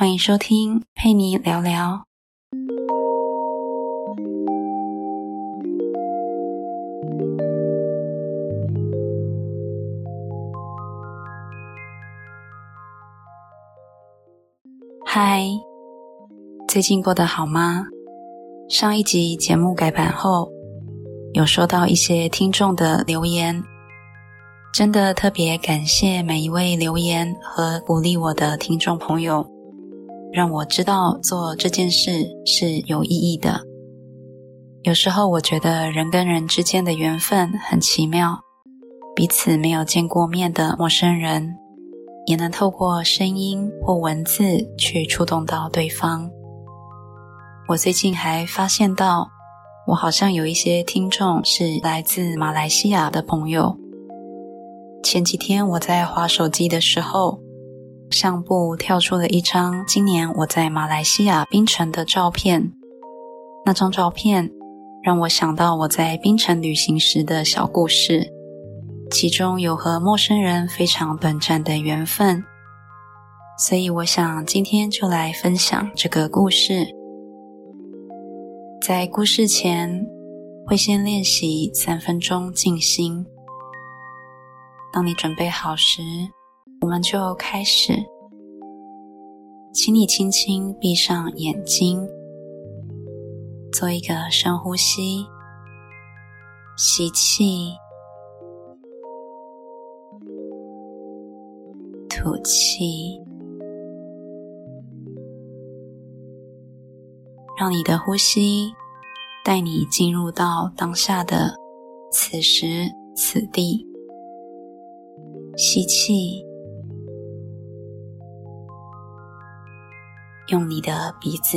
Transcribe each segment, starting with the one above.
欢迎收听佩妮聊聊。嗨，最近过得好吗？上一集节目改版后，有收到一些听众的留言，真的特别感谢每一位留言和鼓励我的听众朋友，让我知道做这件事是有意义的。有时候我觉得人跟人之间的缘分很奇妙，彼此没有见过面的陌生人。也能透过声音或文字去触动到对方。我最近还发现到，我好像有一些听众是来自马来西亚的朋友。前几天我在划手机的时候，相簿跳出了一张今年我在马来西亚槟城的照片。那张照片让我想到我在槟城旅行时的小故事。其中有和陌生人非常短暂的缘分，所以我想今天就来分享这个故事。在故事前，会先练习三分钟静心。当你准备好时，我们就开始。请你轻轻闭上眼睛，做一个深呼吸，吸气。吐气，让你的呼吸带你进入到当下的此时此地。吸气，用你的鼻子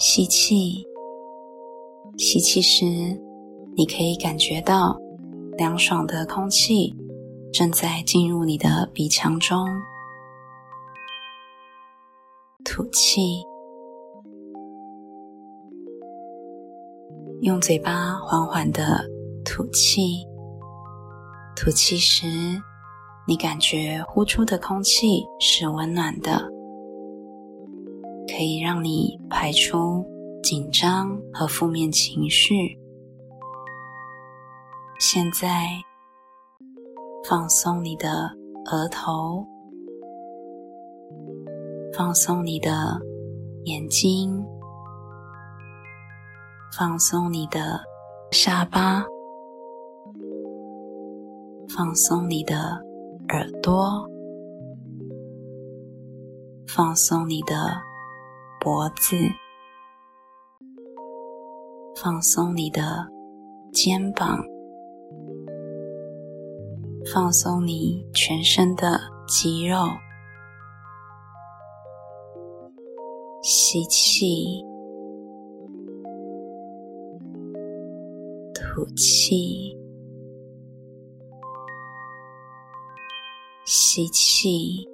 吸气。吸气时，你可以感觉到凉爽的空气正在进入你的鼻腔中。吐气，用嘴巴缓缓的吐气。吐气时，你感觉呼出的空气是温暖的，可以让你排出紧张和负面情绪。现在，放松你的额头。放松你的眼睛，放松你的下巴，放松你的耳朵，放松你的脖子，放松你的肩膀，放松你全身的肌肉。吸气，吐气，吸气，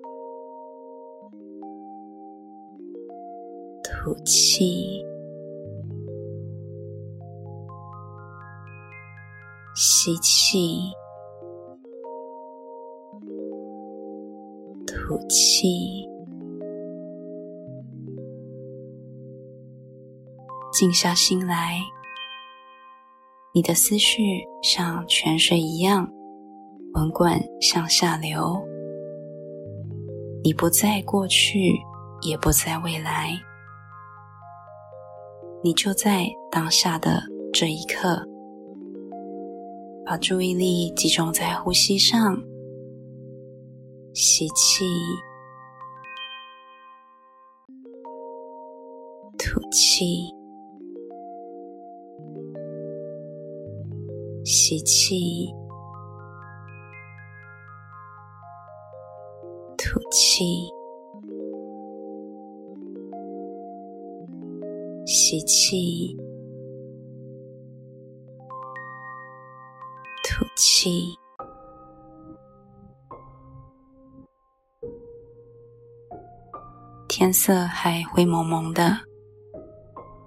吐气，吸气，吐气。静下心来，你的思绪像泉水一样滚滚向下流。你不在过去，也不在未来，你就在当下的这一刻，把注意力集中在呼吸上，吸气，吐气。吸气，吐气，吸气，吐气。天色还灰蒙蒙的，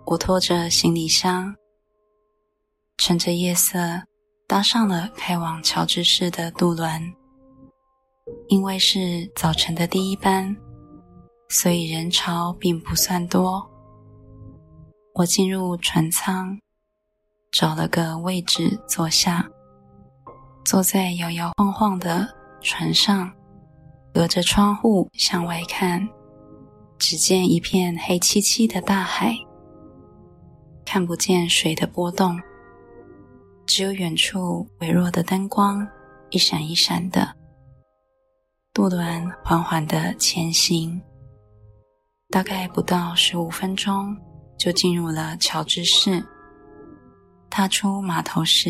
我拖着行李箱，趁着夜色。搭上了开往乔治市的渡轮，因为是早晨的第一班，所以人潮并不算多。我进入船舱，找了个位置坐下，坐在摇摇晃晃的船上，隔着窗户向外看，只见一片黑漆漆的大海，看不见水的波动，只有远处微弱的灯光一闪一闪的。渡轮缓缓的前行，大概不到十五分钟，就进入了乔治市。踏出码头时，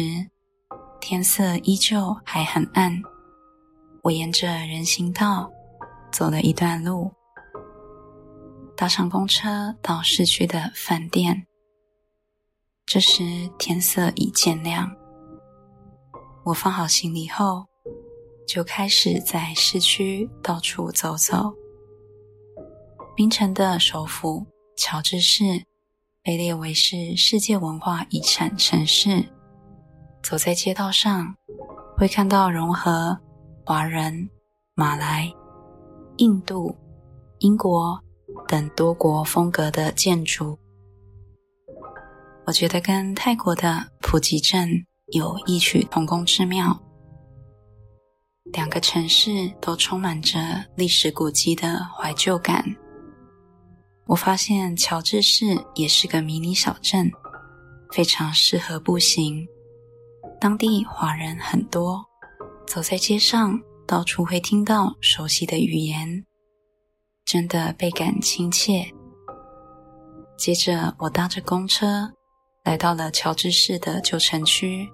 天色依旧还很暗。我沿着人行道走了一段路，搭上公车到市区的饭店。这时天色已渐亮，我放好行李后。就开始在市区到处走走。槟城的首府乔治市被列为是世界文化遗产城市。走在街道上，会看到融合华人、马来、印度、英国等多国风格的建筑。我觉得跟泰国的普吉镇有异曲同工之妙。两个城市都充满着历史古迹的怀旧感。我发现乔治市也是个迷你小镇，非常适合步行。当地华人很多，走在街上到处会听到熟悉的语言，真的倍感亲切。接着，我搭着公车来到了乔治市的旧城区。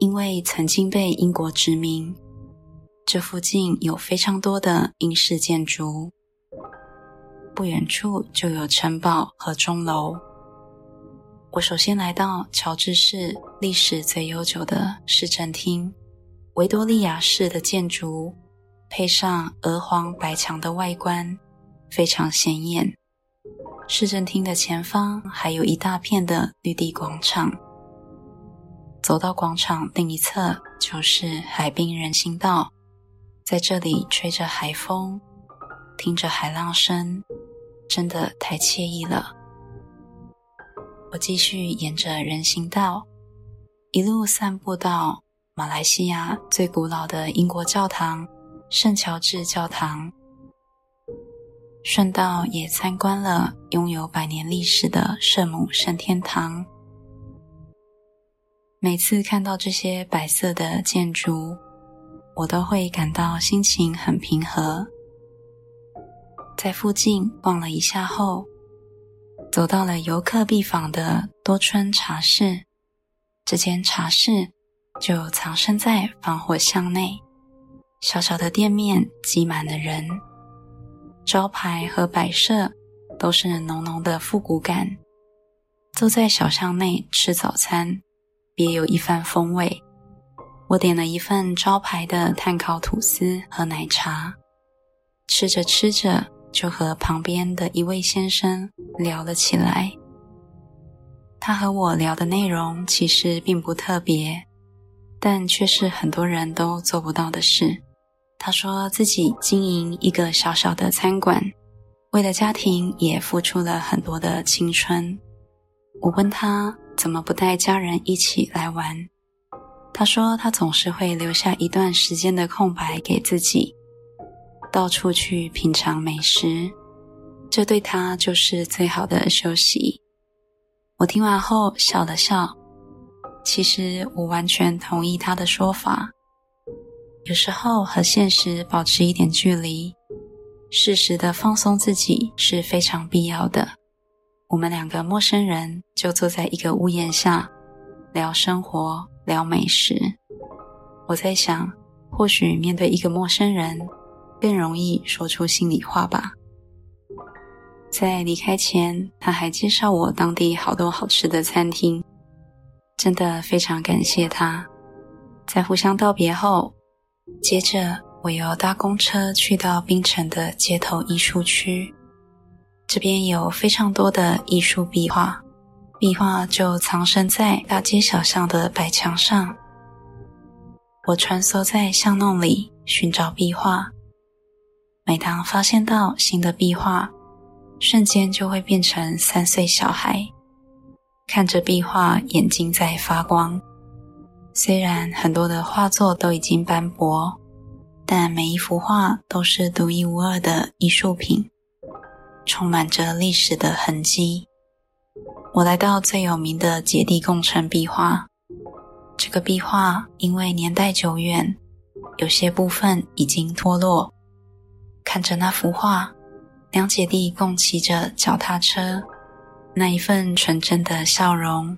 因为曾经被英国殖民，这附近有非常多的英式建筑。不远处就有城堡和钟楼。我首先来到乔治市历史最悠久的市政厅，维多利亚式的建筑，配上鹅黄白墙的外观，非常显眼。市政厅的前方还有一大片的绿地广场。走到广场另一侧就是海滨人行道，在这里吹着海风，听着海浪声，真的太惬意了。我继续沿着人行道，一路散步到马来西亚最古老的英国教堂——圣乔治教堂，顺道也参观了拥有百年历史的圣母圣天堂。每次看到这些白色的建筑，我都会感到心情很平和。在附近逛了一下后，走到了游客必访的多春茶室。这间茶室就藏身在防火巷内，小小的店面挤满了人，招牌和摆设都是浓浓的复古感。坐在小巷内吃早餐。别有一番风味。我点了一份招牌的炭烤吐司和奶茶，吃着吃着就和旁边的一位先生聊了起来。他和我聊的内容其实并不特别，但却是很多人都做不到的事。他说自己经营一个小小的餐馆，为了家庭也付出了很多的青春。我问他。怎么不带家人一起来玩？他说他总是会留下一段时间的空白给自己，到处去品尝美食，这对他就是最好的休息。我听完后笑了笑，其实我完全同意他的说法。有时候和现实保持一点距离，适时的放松自己是非常必要的。我们两个陌生人就坐在一个屋檐下，聊生活，聊美食。我在想，或许面对一个陌生人，更容易说出心里话吧。在离开前，他还介绍我当地好多好吃的餐厅，真的非常感谢他。在互相道别后，接着我又搭公车去到冰城的街头艺术区。这边有非常多的艺术壁画，壁画就藏身在大街小巷的白墙上。我穿梭在巷弄里寻找壁画，每当发现到新的壁画，瞬间就会变成三岁小孩，看着壁画，眼睛在发光。虽然很多的画作都已经斑驳，但每一幅画都是独一无二的艺术品，充满着历史的痕迹。我来到最有名的姐弟共成壁画，这个壁画因为年代久远，有些部分已经脱落。看着那幅画，两姐弟共骑着脚踏车，那一份纯真的笑容。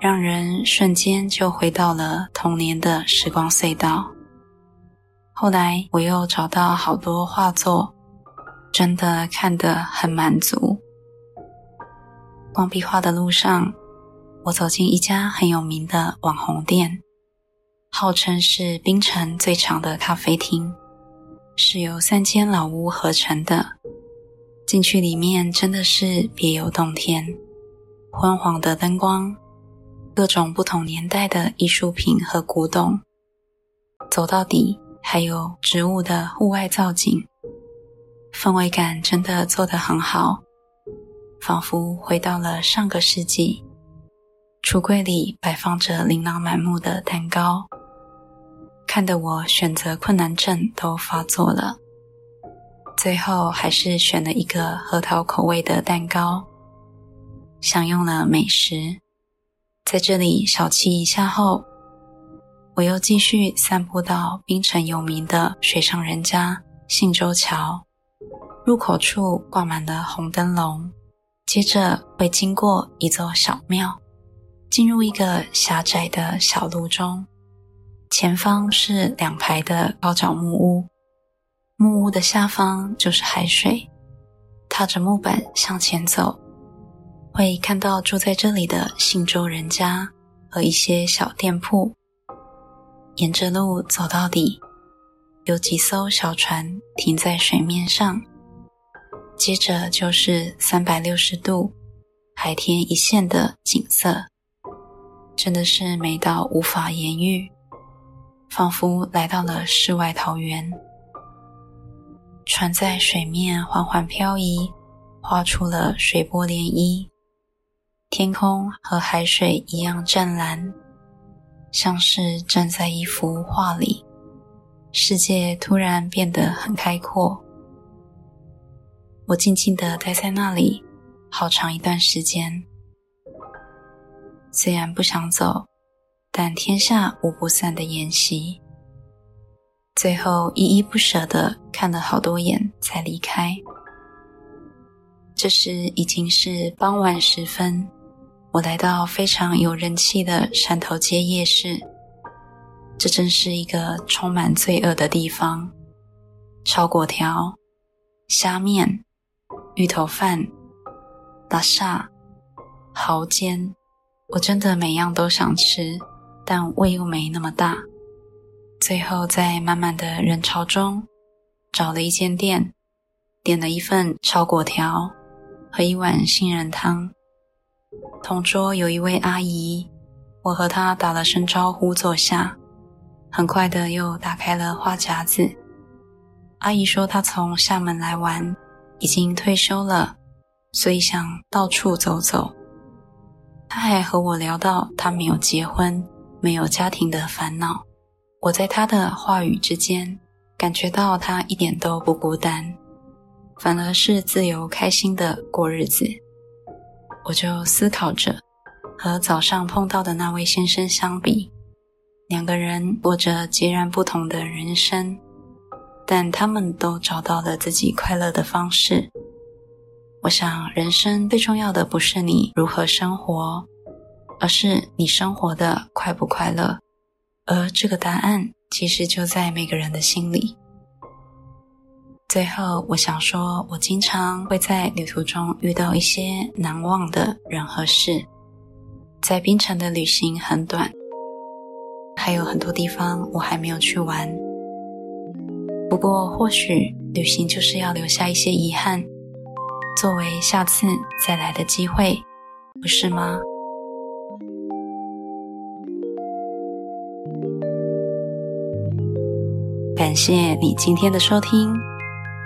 让人瞬间就回到了童年的时光隧道。后来我又找到好多画作，真的看得很满足。逛壁画的路上，我走进一家很有名的网红店，号称是槟城最长的咖啡厅，是由三间老屋合成的。进去里面真的是别有洞天，昏黄的灯光。各种不同年代的艺术品和古董，走到底还有植物的户外造景，氛围感真的做得很好，仿佛回到了上个世纪。橱柜里摆放着琳琅满目的蛋糕，看得我选择困难症都发作了。最后还是选了一个核桃口味的蛋糕，享用了美食。在这里小憩一下后，我又继续散步到槟城有名的水上人家信州桥入口处，挂满了红灯笼。接着会经过一座小庙，进入一个狭窄的小路中，前方是两排的高脚木屋，木屋的下方就是海水。踏着木板向前走。会看到住在这里的信州人家和一些小店铺。沿着路走到底，有几艘小船停在水面上。接着就是三百六十度海天一线的景色，真的是美到无法言喻，仿佛来到了世外桃源。船在水面缓缓漂移，画出了水波涟漪。天空和海水一样湛蓝，像是站在一幅画里。世界突然变得很开阔。我静静地待在那里，好长一段时间。虽然不想走，但天下无不散的宴席。最后依依不舍的看了好多眼，才离开。这时已经是傍晚时分。我来到非常有人气的山头街夜市，这真是一个充满罪恶的地方。炒粿条、虾面、芋头饭、大厦、蚝煎，我真的每样都想吃，但胃又没那么大。最后在满满的人潮中，找了一间店，点了一份炒果条和一碗杏仁汤。同桌有一位阿姨，我和她打了声招呼，坐下。很快的又打开了话匣子。阿姨说她从厦门来玩，已经退休了，所以想到处走走。她还和我聊到她没有结婚、没有家庭的烦恼。我在他的话语之间感觉到他一点都不孤单，反而是自由开心的过日子。我就思考着，和早上碰到的那位先生相比，两个人过着截然不同的人生，但他们都找到了自己快乐的方式。我想，人生最重要的不是你如何生活，而是你生活的快不快乐。而这个答案其实就在每个人的心里。最后，我想说，我经常会在旅途中遇到一些难忘的人和事。在槟城的旅行很短，还有很多地方我还没有去玩。不过，或许旅行就是要留下一些遗憾，作为下次再来的机会，不是吗？感谢你今天的收听。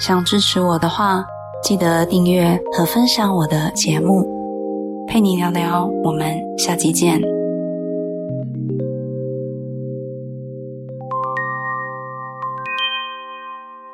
想支持我的话，记得订阅和分享我的节目。陪你聊聊，我们下期见。